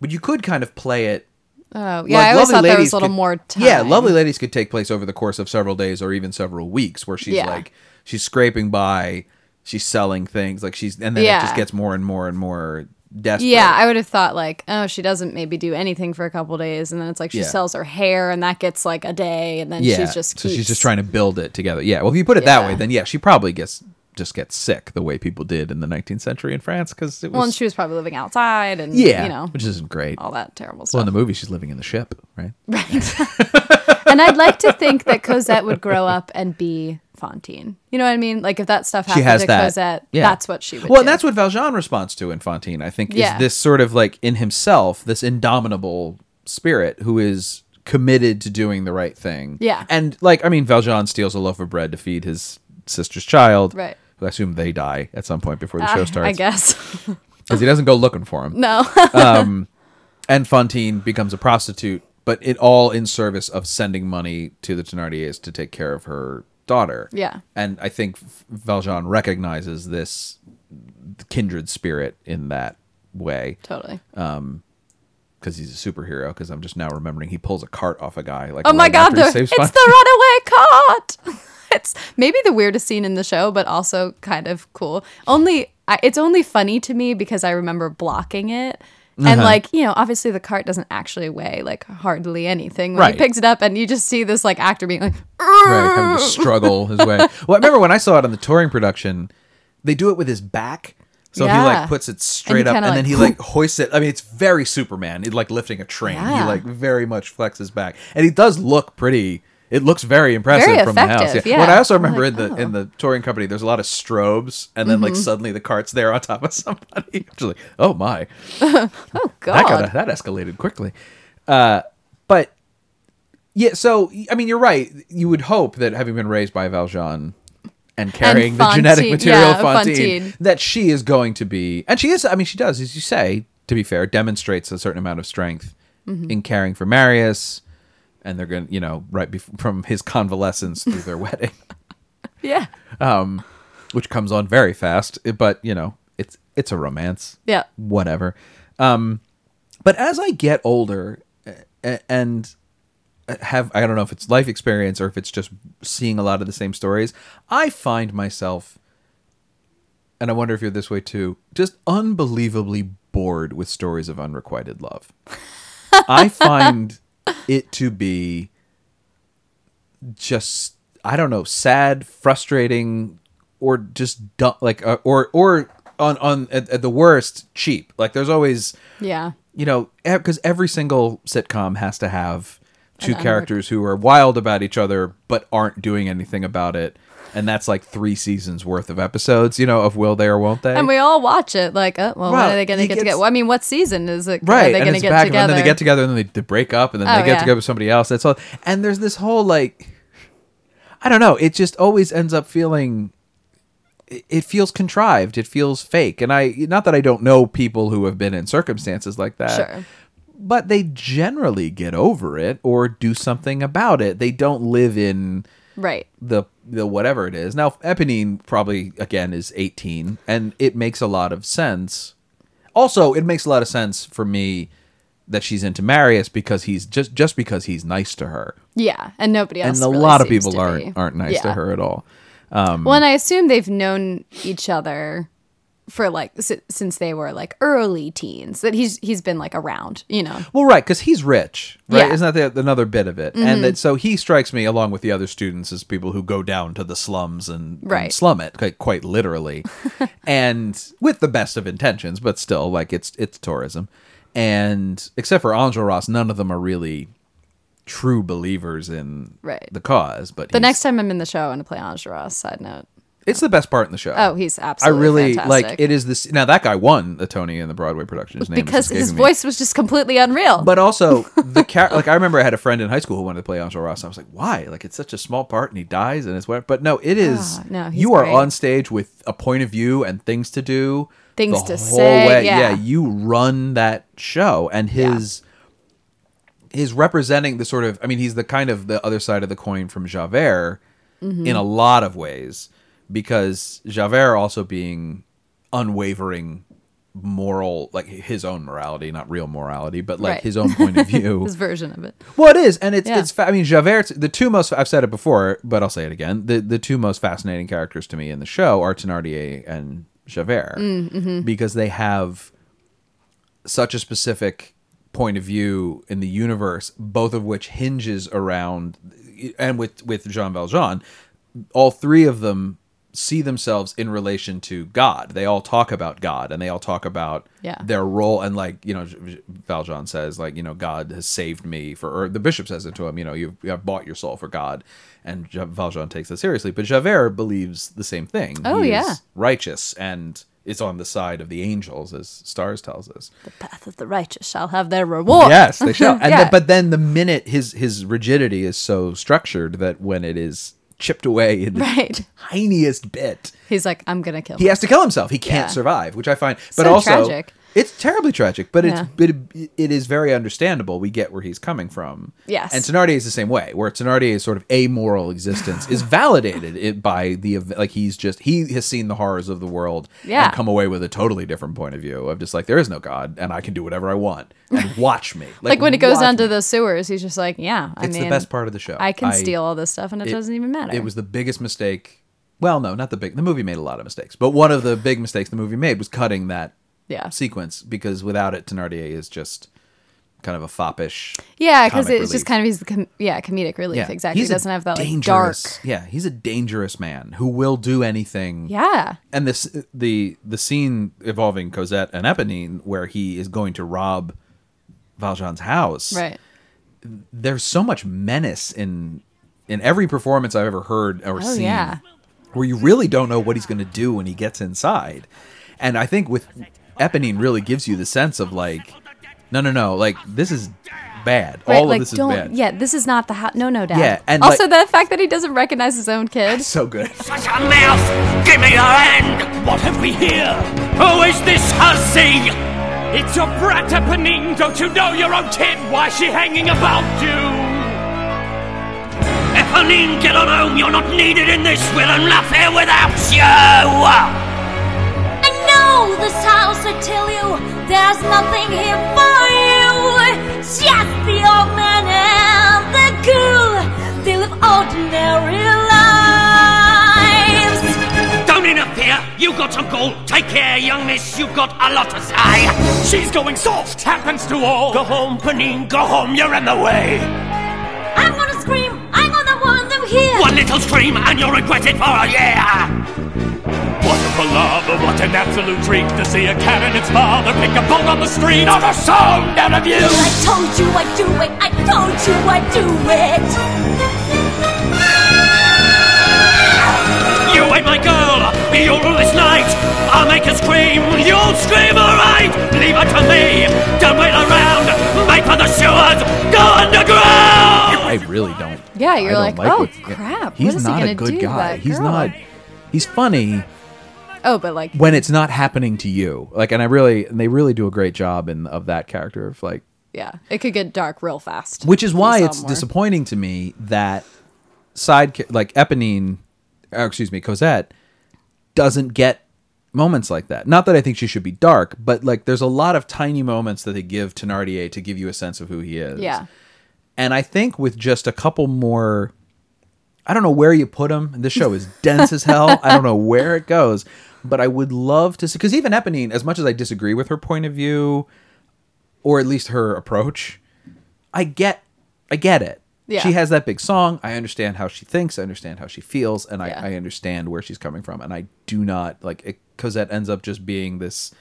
But you could kind of play it oh, yeah, like, I always thought there was a little could- more time. Yeah, Lovely Ladies could take place over the course of several days or even several weeks, where she's Yeah. like she's scraping by, she's selling things, like she's, and then it just gets more and more and more desperate. Yeah, I would have thought like, oh, she doesn't maybe do anything for a couple days, and then it's like she Yeah. sells her hair, and that gets like a day, and then yeah. she's just so she's just trying to build it together. Yeah. Well, if you put it that way, then yeah, she probably gets just get sick the way people did in the 19th century in France because it was Well, and she was probably living outside, and yeah, you know which isn't great. all that terrible stuff. well, in the movie, she's living in the ship, right? right? and I'd like to think that Cosette would grow up and be Fantine. You know what I mean? Like if that stuff happened to that. Cosette, yeah. that's what she would. Well, do. and that's what Valjean responds to in Fantine. I think Yeah. is this sort of like in himself, this indomitable spirit who is committed to doing the right thing. Yeah. and like I mean, Valjean steals a loaf of bread to feed his sister's child. Right. Who I assume they die at some point before the show starts. I guess because he doesn't go looking for him. no. Um, and Fantine becomes a prostitute, but it all in service of sending money to the Thénardiers to take care of her daughter. Yeah. and I think Valjean recognizes this kindred spirit in that way totally. Um, because he's a superhero. Because I'm just now remembering he pulls a cart off a guy. Like Oh my god, the, it's Fantine. the runaway cart. it's maybe the weirdest scene in the show, but also kind of cool. Only I, it's only funny to me because I remember blocking it. Uh-huh. And like you know, obviously the cart doesn't actually weigh like hardly anything when Right. he picks it up, and you just see this like actor being like, right, having to struggle his way. Well, I remember when I saw it on the touring production, they do it with his back. So he like puts it straight up, kinda and then like- he like hoists it. I mean, it's very Superman. It's like lifting a train. He like very much flexes back, and he does look pretty. It looks very impressive Very from the house. Yeah. yeah. What I also remember like, in the in oh. the touring company, there's a lot of strobes, and then like Mm-hmm. suddenly the cart's there on top of somebody. Just like, oh my, oh "God, that got that escalated quickly. Uh, but yeah, so I mean, you're right. You would hope that having been raised by Valjean and carrying the genetic material of yeah, that she is going to be, and she is. I mean, she does, as you say. To be fair, demonstrates a certain amount of strength Mm-hmm. in caring for Marius, and they're going, to you know, right bef- from his convalescence through their wedding, yeah, Um, which comes on very fast. But you know, it's it's a romance yeah, whatever. Um, but as I get older and have I don't know if it's life experience or if it's just seeing a lot of the same stories, I find myself and I wonder if you're this way too, just unbelievably bored with stories of unrequited love. I find it to be just I don't know, sad, frustrating, or just dumb, like uh, or or on on at, at the worst cheap. Like there's always yeah. you know because every single sitcom has to have two characters who are wild about each other but aren't doing anything about it. And that's like three seasons worth of episodes, you know, of will they or won't they? And we all watch it like, oh, well, when are they going to get gets- together? Well, I mean, what season is it? right Are they and going to it's get back together? and then they get together and then they, they break up and then Oh, they get yeah. together with somebody else that's all and there's this whole like i don't know it just always ends up feeling it it feels contrived it feels fake and i not that i don't know people who have been in circumstances like that Sure. but they generally get over it or do something about it they don't live in Right. the the whatever it is. Now Eponine probably again is 18 and it makes a lot of sense. Also, it makes a lot of sense for me that she's into Marius because he's just just because he's nice to her. Yeah. And nobody else. and a really lot of people aren't be. aren't nice to her at all. Well, and I assume they've known each other for like si- since they were like early teens. That he's he's been like around, you know. Well, right, because he's rich, right? Yeah. Mm-hmm. Isn't that the, another bit of it? And that so he strikes me along with the other students as people who go down to the slums and, and slum it, quite, quite literally, and with the best of intentions, but still, like it's it's tourism, and except for Enjolras, none of them are really true believers in Right. the cause. But The next time I'm in the show, I'm going to play Enjolras. Side note. It's the best part in the show. Oh, he's absolutely. I really fantastic. like it. Is this now that guy won the Tony in the Broadway production? His name is because his escaping me. voice was just completely unreal. But also the char- like I remember I had a friend in high school who wanted to play Enjolras. I was like, why? Like it's such a small part and he dies and it's what? But no, it is. Ah, no, he's you are great. on stage with a point of view and things to do. Things to say, yeah. you run that show and his. His representing the sort of, I mean, he's the kind of the other side of the coin from Javert Mm-hmm. in a lot of ways, because Javert also being unwavering moral, like his own morality, not real morality, but like Right. his own point of view. his version of it. Well, it is, and it's Yeah. it's. Fa- I mean, Javert. The two most I've said it before, but I'll say it again. The the two most fascinating characters to me in the show are Thénardier and Javert Mm-hmm. because they have such a specific point of view in the universe, both of which hinges around, and with with Jean Valjean, all three of them see themselves in relation to God. They all talk about God and they all talk about Yeah. their role and like, you know, Valjean says like, you know, God has saved me for or the bishop says it to him, you know, you've, bought your soul for God and Valjean takes that seriously, but Javert believes the same thing. Oh, He yeah. is righteous and is on the side of the angels as Stars tells us. The path of the righteous shall have their reward. Yes, they shall. And Yeah. then, but then the minute his his rigidity is so structured that when it is chipped away in the Right. tiniest bit, He's like, I'm gonna kill. Him. He has to kill himself. He can't Yeah. survive, which I find. But So also, tragic. It's terribly tragic. But it's Yeah. it, it is very understandable. We get where he's coming from. Yes. and Thenardier is the same way, where Thenardier's sort of amoral existence is validated it by the like he's just he has seen the horrors of the world Yeah. and come away with a totally different point of view of just like there is no God and I can do whatever I want and watch me. Like, when it goes down to the sewers, he's just like, yeah. I It's mean, the best part of the show. I can I- steal all this stuff, and it, doesn't even matter. It was the biggest mistake. Well, no, not the big. The movie made a lot of mistakes, but one of the big mistakes the movie made was cutting that yeah, sequence because without it, Thenardier is just kind of a foppish. yeah, because it's relief. just kind of he's the com- yeah comedic relief. Yeah, exactly. He he's a doesn't have that like dark. dangerous- Yeah, he's a dangerous man who will do anything. Yeah, and this the the scene involving Cosette and Eponine where he is going to rob Valjean's house. right. There's so much menace in in every performance I've ever heard or Oh seen. yeah, where you really don't know what he's going to do when he gets inside. And I think with Eponine really gives you the sense of like, no, no, no, like this is bad. right. All like of this is don't. bad. Yeah, this is not the house. No, no, dad. Yeah, and, also like- the fact that he doesn't recognize his own kid. So good. Shut your mouth! Give me your hand! What have we here? Who is this hussy? It's your brat, Eponine. Don't you know your own kid? Why is she hanging about you? Eponine, get on home! You're not needed in this. We're enough here without you! Know this house, I tell you, there's nothing here for you. Just the old man and the girl, they live ordinary lives. Don't interfere! You got some gall! Take care, young miss! You've got a lot to say! She's going soft. Happens to all. Go home, 'Ponine, go home! You're in the way! I'm gonna scream, I'm gonna want them here. One little scream and you'll regret it for a year! What a palaver, what an absolute treat to see a cat and its father pick a bone on the street. Not a sound out of you. I told you I'd do it, I told you I'd do it. You ain't my girl! You'll rule this night! I'll make her scream! You'll scream alright! Leave her to me! Don't wait around! Make for the sewers! Go underground! I really don't. Yeah, you're don't like, oh what- crap. He's what is not he gonna a good do to guy. He's not. He's funny Oh, but like, when it's not happening to you. Like, and I really, and they really do a great job in of that character of like yeah, it could get dark real fast. which is why it's more. disappointing to me that side like Eponine, or excuse me, Cosette doesn't get moments like that. Not that I think she should be dark, but like there's a lot of tiny moments that they give Thenardier to give you a sense of who he is. Yeah, and I think with just a couple more. I don't know where you put him. This show is dense as hell. I don't know where it goes, but I would love to see because even Eponine, as much as I disagree with her point of view, or at least her approach, I get, I get it. Yeah. She has that big song. I understand how she thinks. I understand how she feels, and Yeah. I, I understand where she's coming from. And I do not like it, Cosette ends up just being this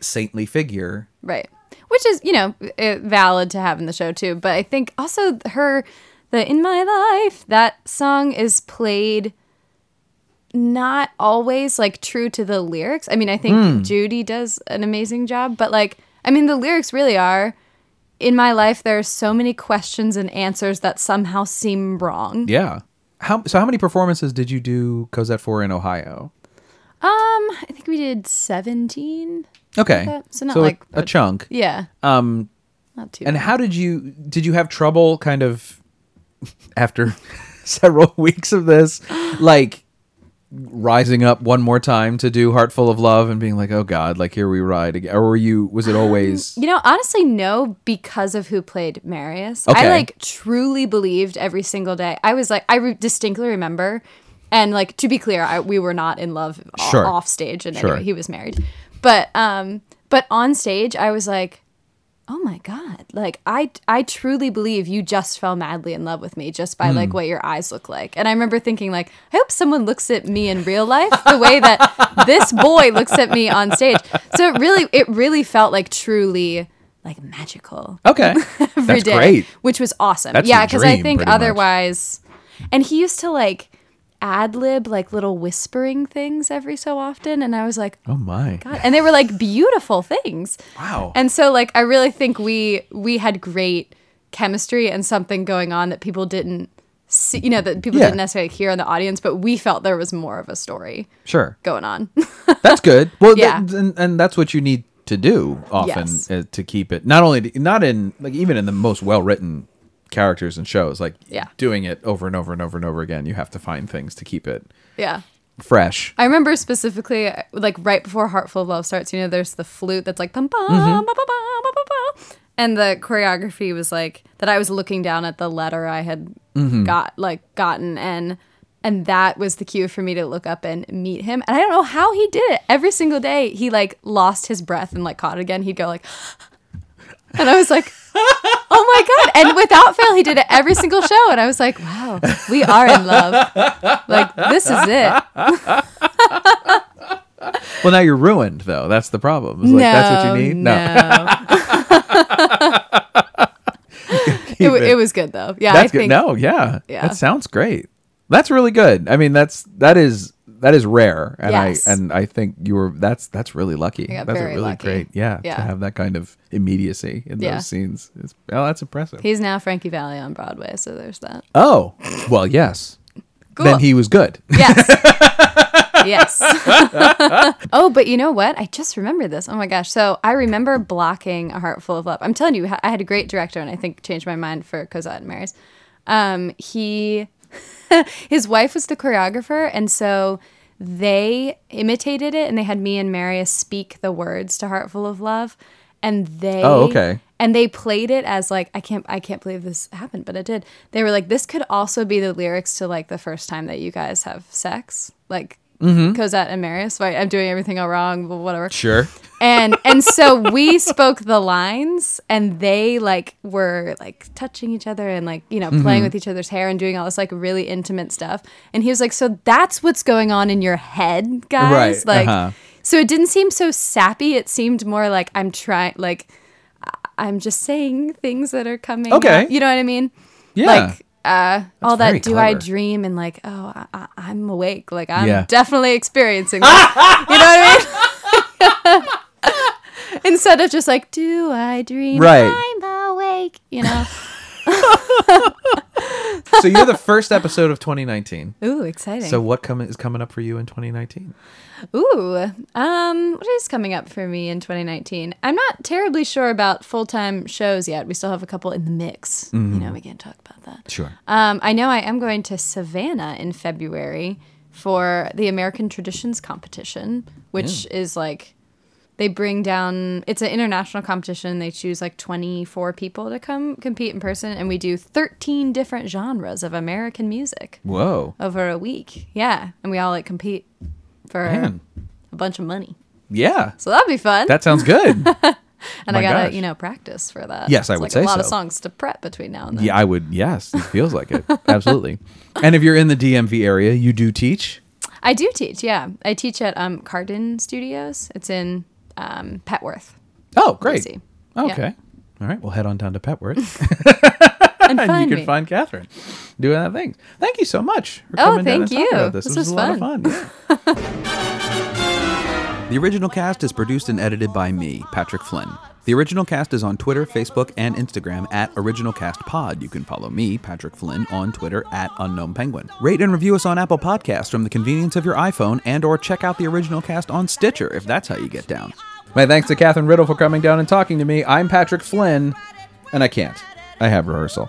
saintly figure. right. Which is you know valid to have in the show too. But I think also her the "In My Life" that song is played not always like true to the lyrics. I mean, I think Hmm. Judy does an amazing job, but like, I mean, the lyrics really are. In my life, there are so many questions and answers that somehow seem wrong. Yeah. How so? How many performances did you do Cosette for in Ohio? Um, I think we did seventeen. Okay, that. So not a- like a, a- chunk. Yeah, Um, not too. and bad. how did you did you have trouble kind of after several weeks of this, like rising up one more time to do "Heart Full of Love" and being like, "Oh God, like here we ride again," or were you? Was it always? You know, honestly, no, because of who played Marius. Okay. I like truly believed every single day. I was like, I re- distinctly remember, and like to be clear, I, we were not in love Sure. off stage, and Sure. anyway, he was married. But um, but on stage, I was like, oh my god like i i truly believe you just fell madly in love with me just by like hmm. what your eyes look like and i remember thinking like i hope someone looks at me in real life the way that this boy looks at me on stage so it really it really felt like truly like magical Okay. every That's day, great. which was awesome. That's yeah, because I think pretty much. otherwise, and he used to like ad lib like little whispering things every so often, and I was like, Oh my. God, and they were like beautiful things. Wow. And so like I really think we we had great chemistry and something going on that people didn't see, you know, that people Yeah. didn't necessarily hear in the audience, but we felt there was more of a story Sure. going on. That's good. Well, Yeah. and, and that's what you need to do often Yes. uh, to keep it not only not in like even in the most well written characters and shows like Yeah. doing it over and over and over and over again you have to find things to keep it yeah. fresh I remember specifically, like right before Heart Full of Love starts, you know, there's the flute that's like, bum, bum, Mm-hmm. bum, bum, bum, and the choreography was like that. I was looking down at the letter I had Mm-hmm. got, like, gotten, and and that was the cue for me to look up and meet him. And I don't know how he did it. Every single day, he like lost his breath and like caught it again. He'd go like, and I was like. Oh my god! And without fail, he did it every single show, and I was like, "Wow, we are in love. Like this is it." well now you're ruined though that's the problem it's like that's what you need No. it, it was good though. Yeah, that's I think. no yeah. Yeah. that sounds great that's really good i mean that's that is that is rare and Yes. i and i think you were that's that's really lucky that's really lucky. great yeah, to have that kind of immediacy in Yeah. those scenes it's, well that's impressive He's now Frankie Valli on Broadway, so there's that. oh well yes Cool. then he was good Yes. yes. oh, but you know what? I just remembered this. Oh my gosh. So I remember blocking A Heart Full of Love. I'm telling you, I had a great director and I think changed my mind for Cosette and Marius. Um, he, his wife was the choreographer. And so they imitated it and they had me and Marius speak the words to "Heart Full of Love. And they Oh, okay. and they played it as like I can't I can't believe this happened, but it did. They were like, this could also be the lyrics to like the first time that you guys have sex, like Cosette and Marius. Right, I'm doing everything all wrong, but whatever. sure And and so we spoke the lines, and they like were like touching each other and like you know Mm-hmm. playing with each other's hair and doing all this like really intimate stuff. And he was like, so that's what's going on in your head, guys. Right, Like. uh-huh. So it didn't seem so sappy. It seemed more like I'm trying, like I'm just saying things that are coming. Okay. up. you know what I mean? Yeah. Like uh, all that. Do I dream and like, oh, I, I, I'm awake. Like I'm Yeah. definitely experiencing that. you know what I mean? Instead of just like, do I dream? Right. I'm awake. You know? So you're the first episode of 2019 Ooh, exciting. so what com- is coming up for you in 2019 Ooh, um, what is coming up for me in 2019? I'm not terribly sure about full time shows yet. We still have a couple in the mix. You know, we can't talk about that. sure Um, I know I am going to Savannah in February for the American Traditions competition, which is like they bring down. It's an international competition. They choose like 24 people to come compete in person, and we do 13 different genres of American music whoa over a week. Yeah, and we all like compete for Man. a bunch of money. yeah So that'd be fun. that sounds good and I gotta, gosh. you know, practice for that. Yes, I would like say a lot of songs to prep between now and then. yeah i would yes it feels like it absolutely and if you're in the dmv area you do teach I do teach. Yeah, I teach at um Cardin Studios. It's in um Petworth. oh great Easy. Yeah. okay all right we'll head on down to petworth And and find you me. can find Katherine doing that thing thank you so much for Oh, coming down thank and talking you. about this. This was, was a lot of fun yeah. the original cast is produced and edited by me patrick flynn the original cast is on Twitter, Facebook, and Instagram at OriginalCastPod. You can follow me, Patrick Flynn, on Twitter at Unknown Penguin. Rate and review us on Apple Podcasts from the convenience of your iPhone, and or check out the original cast on Stitcher if that's how you get down. My thanks to Katherine Riddle for coming down and talking to me. I'm Patrick Flynn, and I can't. I have rehearsal.